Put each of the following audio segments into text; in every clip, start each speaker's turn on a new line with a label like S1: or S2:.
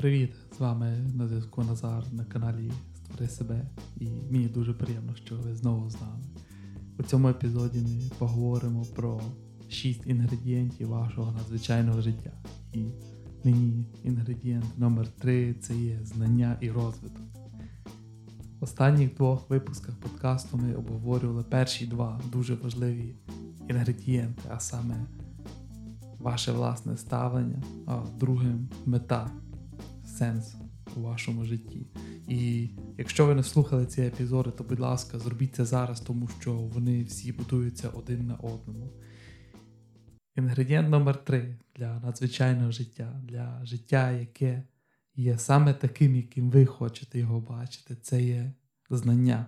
S1: Привіт! З вами на зв'язку Назар на каналі Створи себе. І мені дуже приємно, що ви знову з нами. У цьому епізоді ми поговоримо про 6 інгредієнтів вашого надзвичайного життя. І нині інгредієнт номер 3 це є знання і розвиток. В останніх двох випусках подкасту ми обговорювали перші два дуже важливі інгредієнти, а саме ваше власне ставлення, а другим мета, сенс у вашому житті. І якщо ви не слухали ці епізоди, то будь ласка, зробіть це зараз, тому що вони всі будуються один на одному. Інгредієнт номер 3 для надзвичайного життя, для життя, яке є саме таким, яким ви хочете його бачити, це є знання,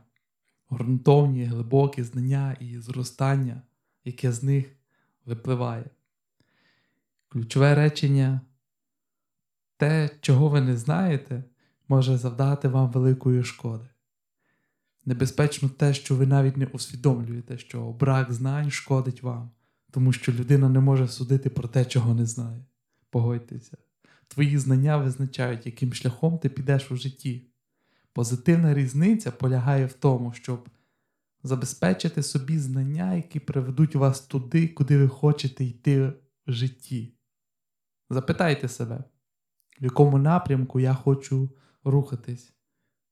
S1: грунтовні, глибокі знання і зростання, яке з них випливає. Ключове речення те, чого ви не знаєте, може завдати вам великої шкоди. Небезпечно те, що ви навіть не усвідомлюєте, що брак знань шкодить вам, тому що людина не може судити про те, чого не знає. Погодьтеся, твої знання визначають, яким шляхом ти підеш у житті. Позитивна різниця полягає в тому, щоб забезпечити собі знання, які приведуть вас туди, куди ви хочете йти в житті. Запитайте себе, в якому напрямку я хочу рухатись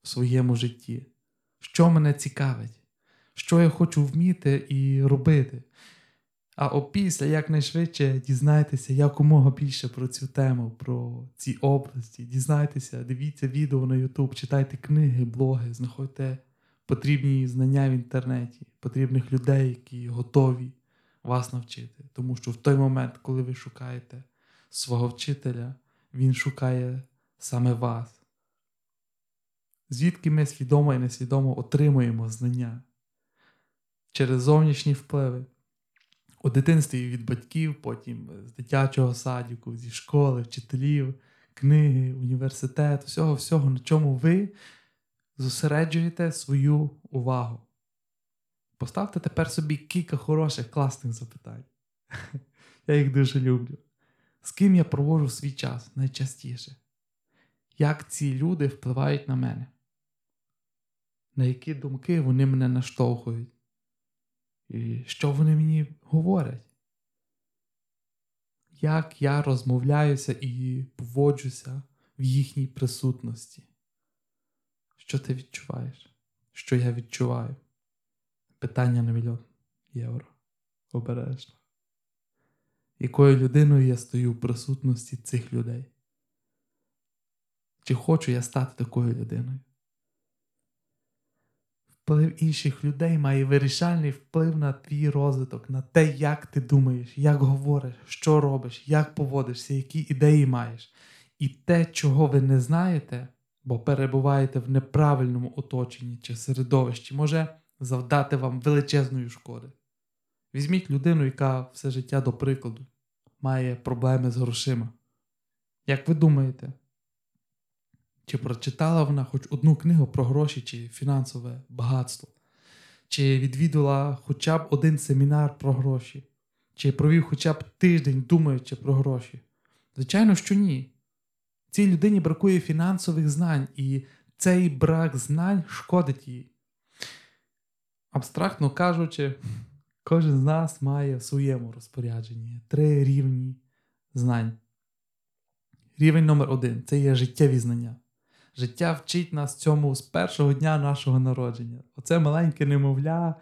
S1: в своєму житті, що мене цікавить, що я хочу вміти і робити. А опісля якнайшвидше дізнайтеся якомога більше про цю тему, про ці області. Дізнайтеся, дивіться відео на YouTube, читайте книги, блоги, знаходьте потрібні знання в інтернеті, потрібних людей, які готові вас навчити. Тому що в той момент, коли ви шукаєте свого вчителя, він шукає саме вас. Звідки ми свідомо і несвідомо отримуємо знання через зовнішні впливи. У дитинстві від батьків, потім з дитячого садіку, зі школи, вчителів, книги, університет, всього, всього, на чому ви зосереджуєте свою увагу. Поставте тепер собі кілька хороших, класних запитань. Я їх дуже люблю. З ким я проводжу свій час найчастіше? Як ці люди впливають на мене? На які думки вони мене наштовхують? І що вони мені говорять? Як я розмовляюся і поводжуся в їхній присутності? Що ти відчуваєш? Що я відчуваю? Питання на мільйон євро. Обережно. Якою людиною я стою в присутності цих людей? Чи хочу я стати такою людиною? Вплив інших людей має вирішальний вплив на твій розвиток, на те, як ти думаєш, як говориш, що робиш, як поводишся, які ідеї маєш. І те, чого ви не знаєте, бо перебуваєте в неправильному оточенні чи середовищі, може завдати вам величезної шкоди. Візьміть людину, яка все життя, до прикладу, має проблеми з грошима. Як ви думаєте, чи прочитала вона хоч одну книгу про гроші чи фінансове багатство? Чи відвідала хоча б один семінар про гроші? Чи провів хоча б тиждень, думаючи про гроші? Звичайно, що ні. Цій людині бракує фінансових знань, і цей брак знань шкодить їй. Абстрактно кажучи, кожен з нас має в своєму розпорядженні три рівні знань. Рівень номер один це є життєві знання. Життя вчить нас цьому з першого дня нашого народження. Оце маленьке немовля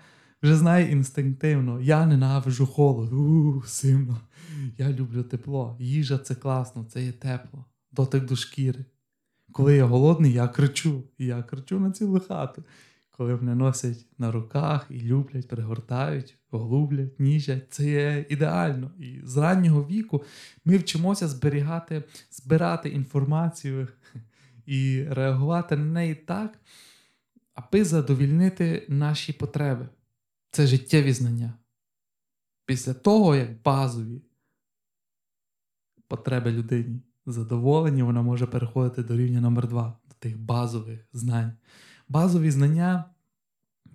S1: вже знає інстинктивно. Я ненавижу холод, у сильно. Я люблю тепло. Їжа це класно, це є тепло, дотик до шкіри. Коли я голодний, я кричу. Я кричу на цілу хату. Коли мене носять на руках і люблять, пригортають, голублять, ніжать, це є ідеально. І з раннього віку ми вчимося зберігати, збирати інформацію і реагувати на неї так, аби задовільнити наші потреби. Це життєві знання. Після того, як базові потреби людині задоволені, вона може переходити до рівня номер 2 до тих базових знань. Базові знання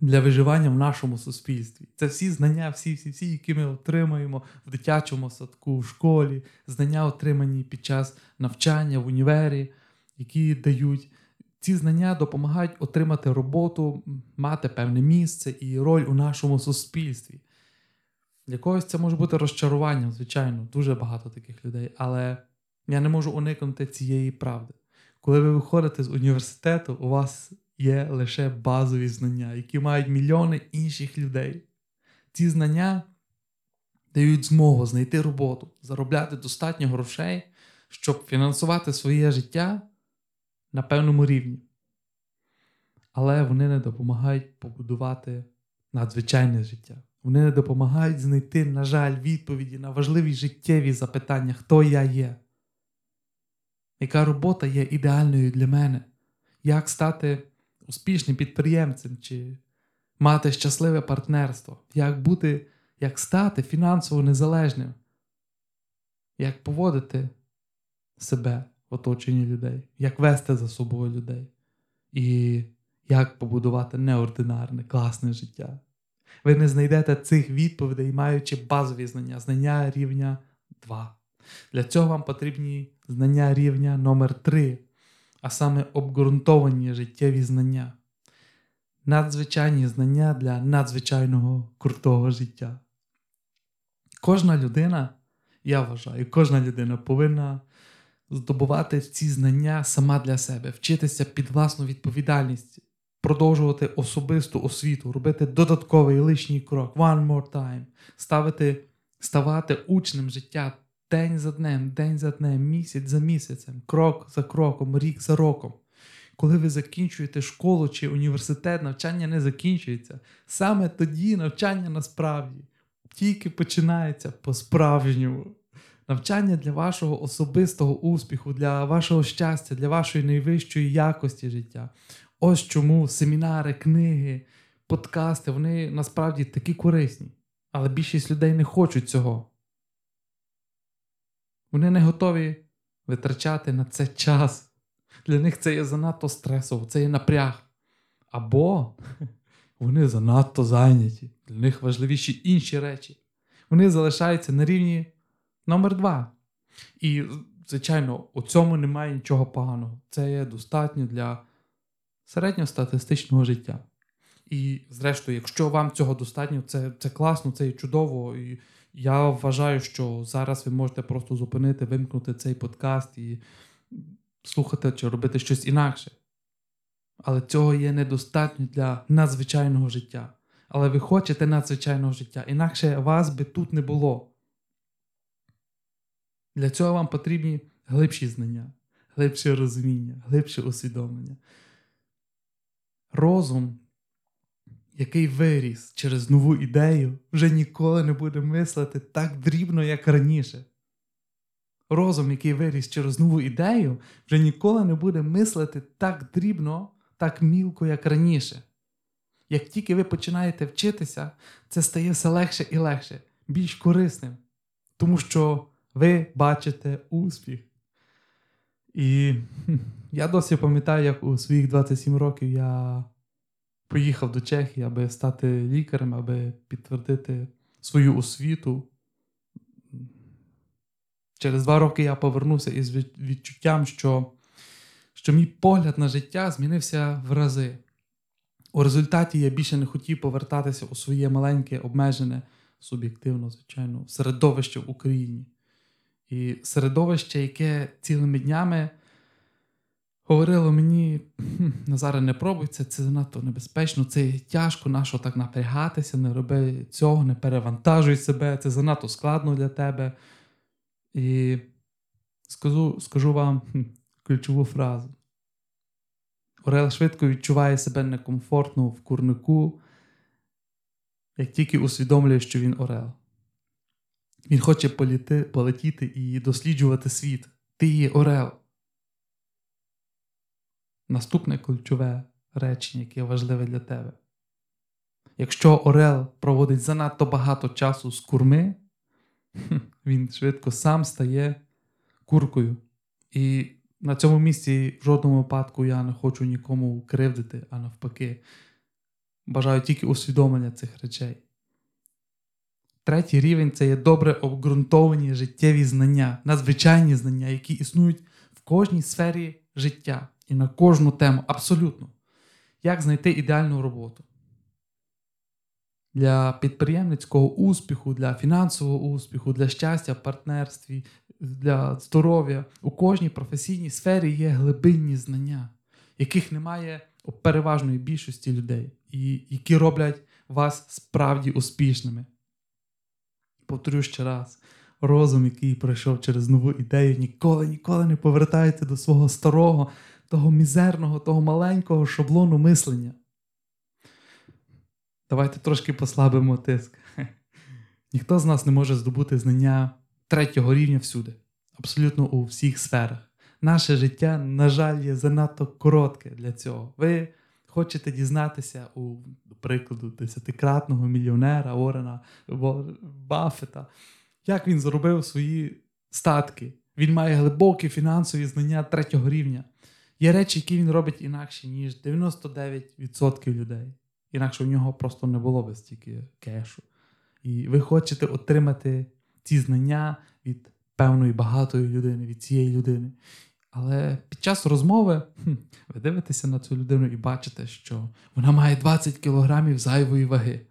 S1: для виживання в нашому суспільстві. Це всі знання, всі, всі, всі, які ми отримуємо в дитячому садку, в школі, знання, отримані під час навчання в універі, які дають. Ці знання допомагають отримати роботу, мати певне місце і роль у нашому суспільстві. Для когось це може бути розчаруванням, звичайно, дуже багато таких людей, але я не можу уникнути цієї правди. Коли ви виходите з університету, у вас є лише базові знання, які мають мільйони інших людей. Ці знання дають змогу знайти роботу, заробляти достатньо грошей, щоб фінансувати своє життя на певному рівні. Але вони не допомагають побудувати надзвичайне життя. Вони не допомагають знайти, на жаль, відповіді на важливі життєві запитання, хто я є, яка робота є ідеальною для мене, як стати успішним підприємцем чи мати щасливе партнерство, як бути, як стати фінансово незалежним, як поводити себе в оточенні людей, як вести за собою людей, і як побудувати неординарне, класне життя. Ви не знайдете цих відповідей, маючи базові знання, знання рівня 2. Для цього вам потрібні знання рівня номер 3 а саме обґрунтовані життєві знання, надзвичайні знання для надзвичайного крутого життя. Кожна людина, я вважаю, кожна людина повинна здобувати ці знання сама для себе, вчитися під власну відповідальність, продовжувати особисту освіту, робити додатковий лишній крок, one more time, ставити, ставати учнем життя день за днем, день за днем, місяць за місяцем, крок за кроком, рік за роком. Коли ви закінчуєте школу чи університет, навчання не закінчується. Саме тоді навчання насправді тільки починається по-справжньому. Навчання для вашого особистого успіху, для вашого щастя, для вашої найвищої якості життя. Ось чому семінари, книги, подкасти вони насправді такі корисні. Але більшість людей не хочуть цього. Вони не готові витрачати на це час. Для них це є занадто стресово, це є напряг. Або вони занадто зайняті, для них важливіші інші речі. Вони залишаються на рівні номер два. І, звичайно, у цьому немає нічого поганого. Це є достатньо для середньостатистичного життя. І, зрештою, якщо вам цього достатньо, це це класно, це чудово. І я вважаю, що зараз ви можете просто зупинити, вимкнути цей подкаст і слухати чи робити щось інакше. Але цього є недостатньо для надзвичайного життя. Але ви хочете надзвичайного життя, інакше вас би тут не було. Для цього вам потрібні глибші знання, глибше розуміння, глибше усвідомлення. Розум який виріс через нову ідею, вже ніколи не буде мислити так дрібно, як раніше. Розум, який виріс через нову ідею, вже ніколи не буде мислити так дрібно, так мілко, як раніше. Як тільки ви починаєте вчитися, це стає все легше і легше, більш корисним, тому що ви бачите успіх. І я досі пам'ятаю, як у своїх 27 років я поїхав до Чехії, аби стати лікарем, аби підтвердити свою освіту. Через два роки я повернувся із відчуттям, що, що мій погляд на життя змінився в рази. У результаті я більше не хотів повертатися у своє маленьке, обмежене, суб'єктивно, звичайно, середовище в Україні. І середовище, яке цілими днями говорило мені, Назаре, не пробуй це, це занадто небезпечно, це тяжко, нащо так напрягатися, не роби цього, не перевантажуй себе, це занадто складно для тебе. І скажу, скажу вам ключову фразу. Орел швидко відчуває себе некомфортно в курнику, як тільки усвідомлює, що він Орел. Він хоче політи, полетіти і досліджувати світ. Ти є Орел. Наступне ключове речення, яке важливе для тебе. Якщо Орел проводить занадто багато часу з курми, він швидко сам стає куркою. І на цьому місці в жодному випадку я не хочу нікому кривдити, а навпаки, бажаю тільки усвідомлення цих речей. Третій рівень це є добре обґрунтовані життєві знання, надзвичайні знання, які існують в кожній сфері життя і на кожну тему. Абсолютно. Як знайти ідеальну роботу? Для підприємницького успіху, для фінансового успіху, для щастя в партнерстві, для здоров'я у кожній професійній сфері є глибинні знання, яких немає у переважної більшості людей, і які роблять вас справді успішними. Повторю ще раз: розум, який пройшов через нову ідею, ніколи ніколи не повертається до свого старого, того мізерного, того маленького шаблону мислення. Давайте трошки послабимо тиск. Ніхто з нас не може здобути знання третього рівня всюди, абсолютно у всіх сферах. Наше життя, на жаль, є занадто коротке для цього. Ви хочете дізнатися у до прикладу десятикратного мільйонера Орена Баффета, як він заробив свої статки. Він має глибокі фінансові знання третього рівня. Є речі, які він робить інакше, ніж 99% людей. Інакше в нього просто не було би стільки кешу. І ви хочете отримати ці знання від певної багатої людини, від цієї людини. Але під час розмови хм, ви дивитеся на цю людину і бачите, що вона має 20 кілограмів зайвої ваги.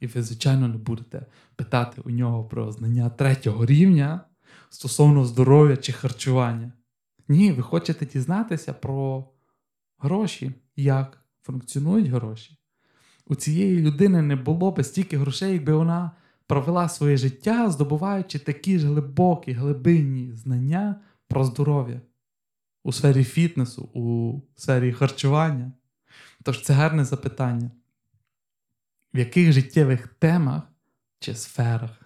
S1: І ви, звичайно, не будете питати у нього про знання третього рівня стосовно здоров'я чи харчування. Ні, ви хочете дізнатися про гроші, як функціонують гроші. У цієї людини не було б стільки грошей, якби вона провела своє життя, здобуваючи такі ж глибокі, глибинні знання про здоров'я у сфері фітнесу, у сфері харчування. Тож це гарне запитання. В яких життєвих темах чи сферах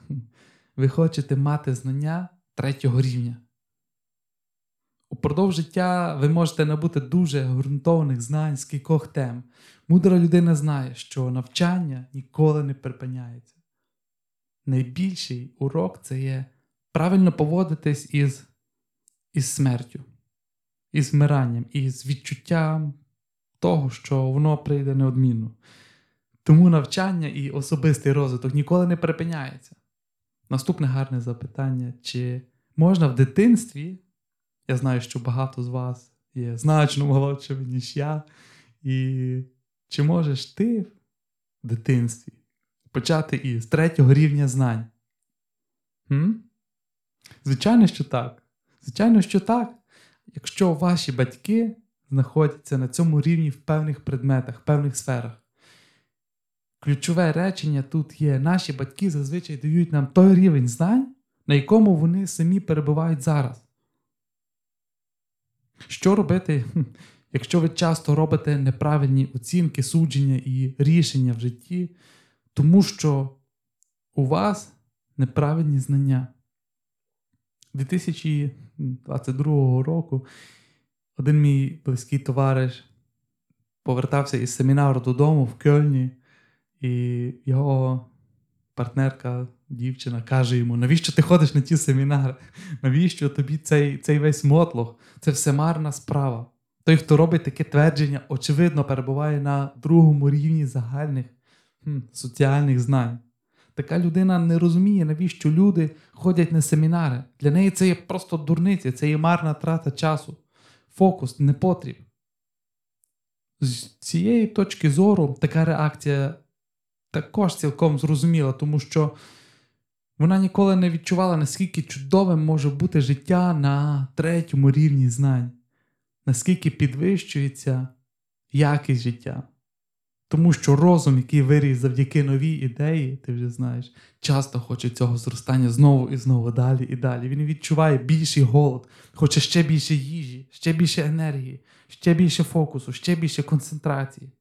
S1: ви хочете мати знання третього рівня? Упродовж життя ви можете набути дуже ґрунтовних знань з кількох тем. Мудра людина знає, що навчання ніколи не припиняється. Найбільший урок це є правильно поводитись із, із смертю, із вмиранням, із відчуттям того, що воно прийде неодмінно. Тому навчання і особистий розвиток ніколи не припиняється. Наступне гарне запитання: чи можна в дитинстві? Я знаю, що багато з вас є значно молодшими, ніж я. І чи можеш ти в дитинстві почати із третього рівня знань? Хм? Звичайно, що так. Звичайно, що так. Якщо ваші батьки знаходяться на цьому рівні в певних предметах, в певних сферах. Ключове речення тут є: наші батьки зазвичай дають нам той рівень знань, на якому вони самі перебувають зараз. Що робити, якщо ви часто робите неправильні оцінки, судження і рішення в житті, тому що у вас неправильні знання? 2022 року один мій близький товариш повертався із семінару додому в Кельні, і його партнерка, дівчина, каже йому: навіщо ти ходиш на ті семінари? Навіщо тобі цей цей весь мотлох? Це все марна справа. Той, хто робить таке твердження, очевидно, перебуває на другому рівні загальних хм, соціальних знань. Така людина не розуміє, навіщо люди ходять на семінари. Для неї це є просто дурниця, це є марна трата часу. Фокус не потріб. З цієї точки зору така реакція також цілком зрозуміла, тому що вона ніколи не відчувала, наскільки чудовим може бути життя на третьому рівні знань, наскільки підвищується якість життя. Тому що розум, який виріс завдяки новій ідеї, ти вже знаєш, часто хоче цього зростання знову і знову далі і далі. Він відчуває більший голод, хоче ще більше їжі, ще більше енергії, ще більше фокусу, ще більше концентрації.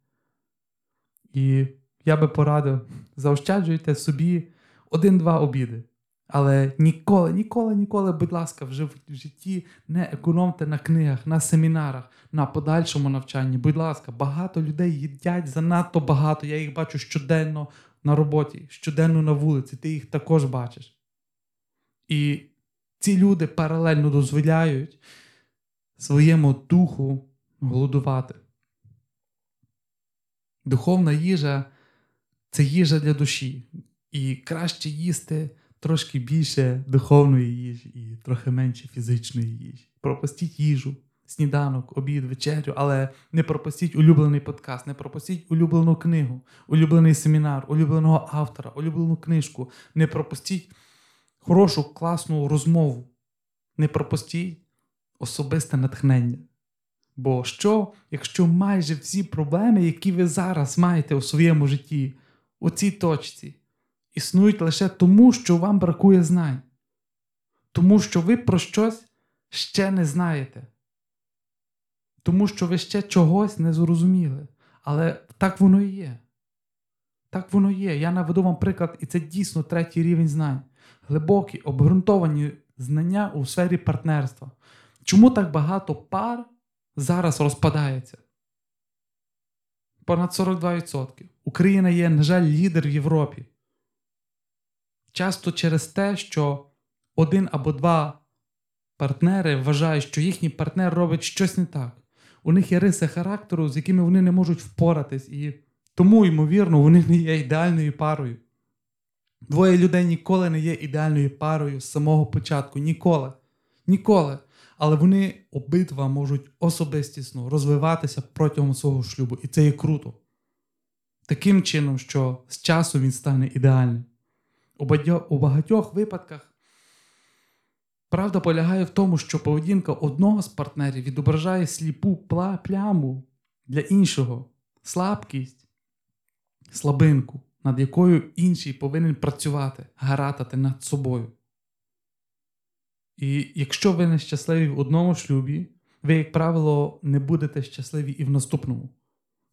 S1: І я би порадив, заощаджуйте собі один-два обіди. Але ніколи, ніколи, ніколи, будь ласка, вже в житті не економте на книгах, на семінарах, на подальшому навчанні. Будь ласка, багато людей їдять занадто багато. Я їх бачу щоденно на роботі, щоденно на вулиці, ти їх також бачиш. І ці люди паралельно дозволяють своєму духу голодувати. Духовна їжа це їжа для душі. І краще їсти трошки більше духовної їжі і трохи менше фізичної їжі. Пропустіть їжу, сніданок, обід, вечерю, але не пропустіть улюблений подкаст, не пропустіть улюблену книгу, улюблений семінар, улюбленого автора, улюблену книжку. Не пропустіть хорошу, класну розмову. Не пропустіть особисте натхнення. Бо що, якщо майже всі проблеми, які ви зараз маєте у своєму житті, у цій точці, існують лише тому, що вам бракує знань, тому що ви про щось ще не знаєте, тому що ви ще чогось не зрозуміли. Але так воно і є. Так воно є. Я наведу вам приклад, і це дійсно третій рівень знань. Глибокі, обґрунтовані знання у сфері партнерства. Чому так багато пар зараз розпадається? Понад 42%. Україна є, на жаль, лідер в Європі. Часто через те, що один або два партнери вважають, що їхній партнер робить щось не так. У них є риси характеру, з якими вони не можуть впоратись, і тому, ймовірно, вони не є ідеальною парою. Двоє людей ніколи не є ідеальною парою з самого початку. Ніколи. Ніколи. Але вони обидва можуть особистісно розвиватися протягом свого шлюбу. І це є круто. Таким чином, що з часу він стане ідеальним. У багатьох випадках правда полягає в тому, що поведінка одного з партнерів відображає сліпу пляму для іншого, слабкість, слабинку, над якою інший повинен працювати, гаратати над собою. І якщо ви не щасливі в одному шлюбі, ви, як правило, не будете щасливі і в наступному,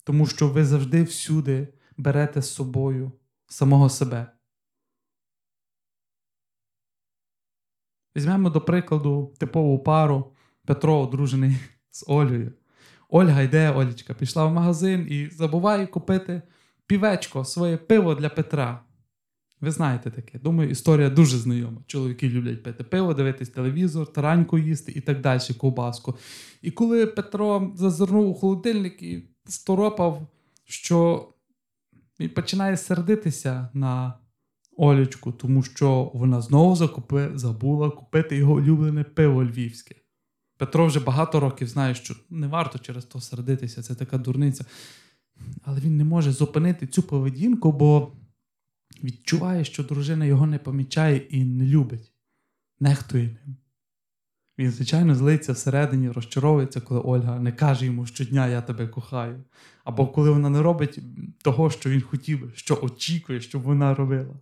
S1: тому що ви завжди всюди берете з собою самого себе. Візьмемо до прикладу типову пару Петро одружений з Олею. Ольга йде, Олічка, пішла в магазин і забуває купити півечко, своє пиво для Петра. Ви знаєте таке. Думаю, історія дуже знайома. Чоловіки люблять пити пиво, дивитись телевізор, тараньку їсти і так далі, ковбаску. І коли Петро зазирнув у холодильник і сторопав, що він починає сердитися на Олечку, тому що вона знову закупи, забула купити його улюблене пиво львівське. Петро вже багато років знає, що не варто через то сердитися, це така дурниця. Але він не може зупинити цю поведінку, бо відчуває, що дружина його не помічає і не любить, нехтує ним. Він, звичайно, злиться всередині, розчаровується, коли Ольга не каже йому щодня я тебе кохаю. Або коли вона не робить того, що він хотів, що очікує, щоб вона робила.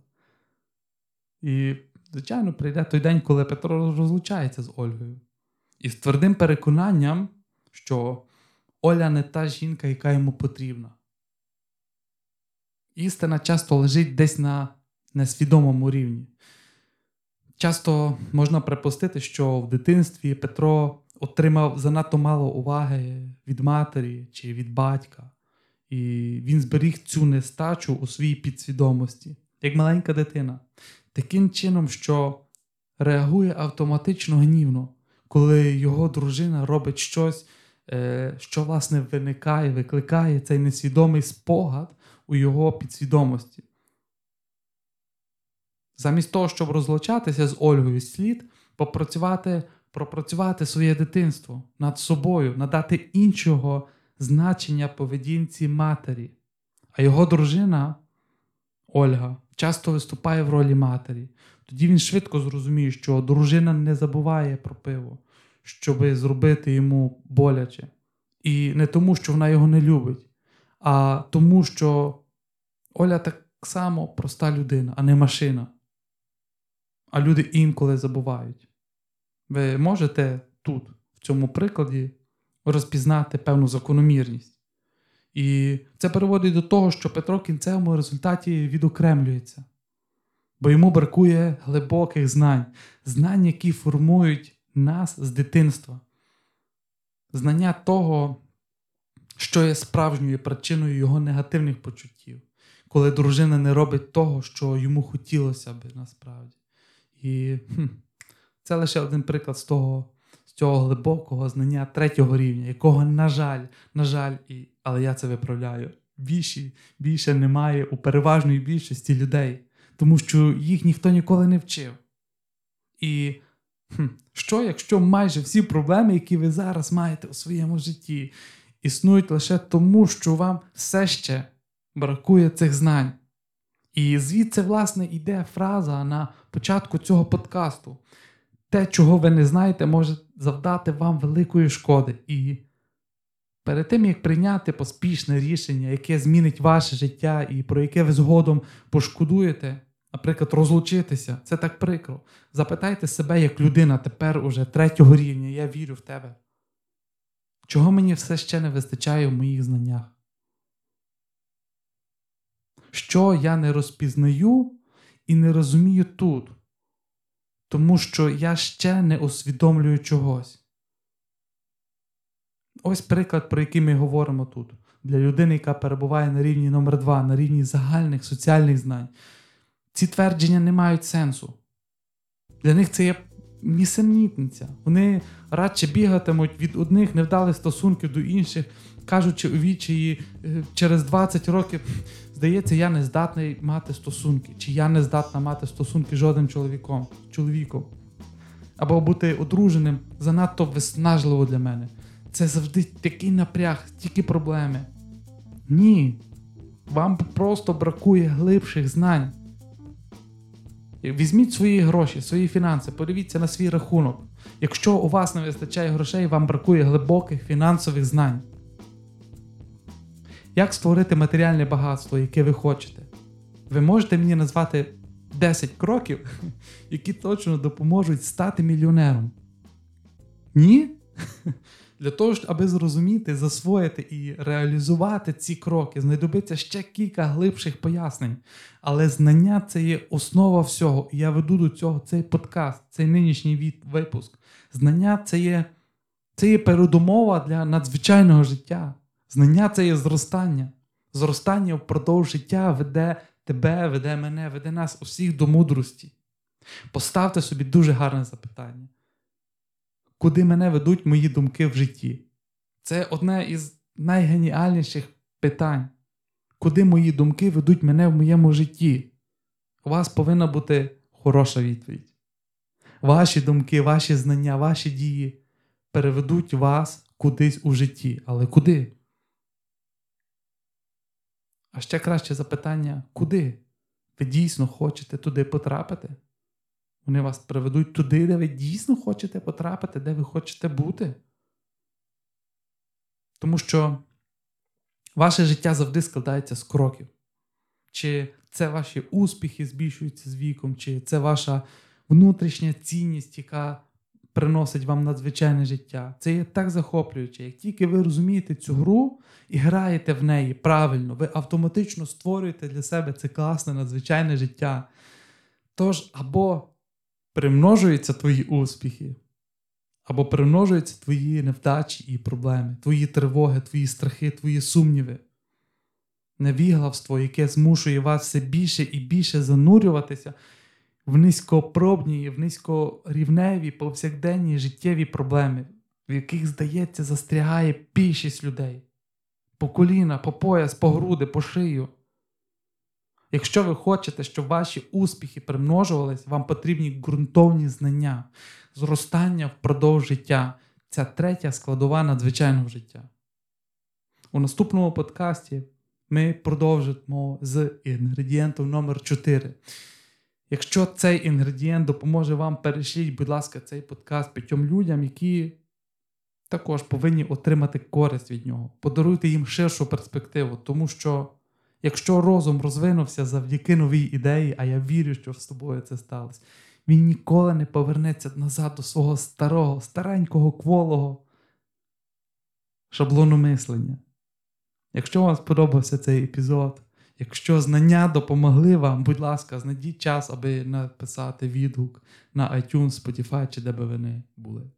S1: І, звичайно, прийде той день, коли Петро розлучається з Ольгою. І з твердим переконанням, що Оля не та жінка, яка йому потрібна. Істина часто лежить десь на несвідомому рівні. Часто можна припустити, що в дитинстві Петро отримав занадто мало уваги від матері чи від батька, і він зберіг цю нестачу у своїй підсвідомості, як маленька дитина, таким чином, що реагує автоматично гнівно, коли його дружина робить щось, е, що, власне, виникає, викликає цей несвідомий спогад у його підсвідомості. Замість того, щоб розлучатися з Ольгою, слід попрацювати, пропрацювати своє дитинство над собою, надати іншого значення поведінці матері. А його дружина Ольга часто виступає в ролі матері. Тоді він швидко зрозуміє, що дружина не забуває про пиво, щоб зробити йому боляче. І не тому, що вона його не любить, а тому, що Оля так само проста людина, а не машина. А люди інколи забувають. Ви можете тут, в цьому прикладі, розпізнати певну закономірність. І це переводить до того, що Петро в кінцевому результаті відокремлюється, бо йому бракує глибоких знань, знань, які формують нас з дитинства, знання того, що є справжньою причиною його негативних почуттів, коли дружина не робить того, що йому хотілося би насправді. І хм, це лише один приклад з того, з цього глибокого знання третього рівня, якого, на жаль, на жаль, і, але я це виправляю. Більше, більше немає у переважної більшості людей. тому що їх ніхто ніколи не вчив. І що, якщо майже всі проблеми, які ви зараз маєте у своєму житті, існують лише тому, що вам все ще бракує цих знань? І звідси, власне, йде фраза на початку цього подкасту. Те, чого ви не знаєте, може завдати вам великої шкоди. І перед тим, як прийняти поспішне рішення, яке змінить ваше життя і про яке ви згодом пошкодуєте, наприклад, розлучитися, це так прикро. Запитайте себе, як людина тепер уже третього рівня, я вірю в тебе. Чого мені все ще не вистачає в моїх знаннях? Що я не розпізнаю і не розумію тут, тому що я ще не усвідомлюю чогось. Ось приклад, про який ми говоримо тут. Для людини, яка перебуває на рівні номер 2 на рівні загальних соціальних знань. Ці твердження не мають сенсу. Для них це є нісенітниця. Вони радше бігатимуть від одних невдалих стосунків до інших, кажучи у вічі е, через 20 років, здається, я не здатний мати стосунки, чи я не здатна мати стосунки жодним чоловіком, чоловіком. Або бути одруженим занадто виснажливо для мене. Це завжди такий напряг, тільки проблеми. Ні. Вам просто бракує глибших знань. Візьміть свої гроші, свої фінанси, подивіться на свій рахунок. Якщо у вас не вистачає грошей, вам бракує глибоких фінансових знань. Як створити матеріальне багатство, яке ви хочете? Ви можете мені назвати 10 кроків, які точно допоможуть стати мільйонером? Ні? Для того, аби зрозуміти, засвоїти і реалізувати ці кроки, знадобиться ще кілька глибших пояснень. Але знання це є основа всього. І я веду до цього цей подкаст, цей нинішній випуск. Знання це є, це є передумова для надзвичайного життя. Знання це є зростання. Зростання впродовж життя веде тебе, веде мене, веде нас усіх до мудрості. Поставте собі дуже гарне запитання куди мене ведуть мої думки в житті. Це одне із найгеніальніших питань. Куди мої думки ведуть мене в моєму житті? У вас повинна бути хороша відповідь. Ваші думки, ваші знання, ваші дії переведуть вас кудись у житті. Але куди? А ще краще запитання, куди? Ви дійсно хочете туди потрапити? Вони вас приведуть туди, де ви дійсно хочете потрапити, де ви хочете бути. Тому що ваше життя завжди складається з кроків. Чи це ваші успіхи збільшуються з віком, чи це ваша внутрішня цінність, яка приносить вам надзвичайне життя. Це є так захоплююче. Як тільки ви розумієте цю гру і граєте в неї правильно, ви автоматично створюєте для себе це класне надзвичайне життя. Тож, або примножуються твої успіхи, або примножуються твої невдачі і проблеми, твої тривоги, твої страхи, твої сумніви. Невіглавство, яке змушує вас все більше і більше занурюватися в низькопробні, в низькорівневі, повсякденні життєві проблеми, в яких, здається, застрягає більшість людей. По коліна, по пояс, по груди, по шию. Якщо ви хочете, щоб ваші успіхи примножувались, вам потрібні ґрунтовні знання, зростання впродовж життя. Ця третя складова надзвичайного життя. У наступному подкасті ми продовжимо з інгредієнтом номер 4 Якщо цей інгредієнт допоможе вам, перешліть, будь ласка, цей подкаст п'ятьом людям, які також повинні отримати користь від нього. Подаруйте їм ширшу перспективу, тому що. Якщо розум розвинувся завдяки новій ідеї, а я вірю, що з тобою це сталося, він ніколи не повернеться назад до свого старого, старенького кволого шаблону мислення. Якщо вам сподобався цей епізод, якщо знання допомогли вам, будь ласка, знайдіть час, аби написати відгук на iTunes, Spotify чи де би ви не були.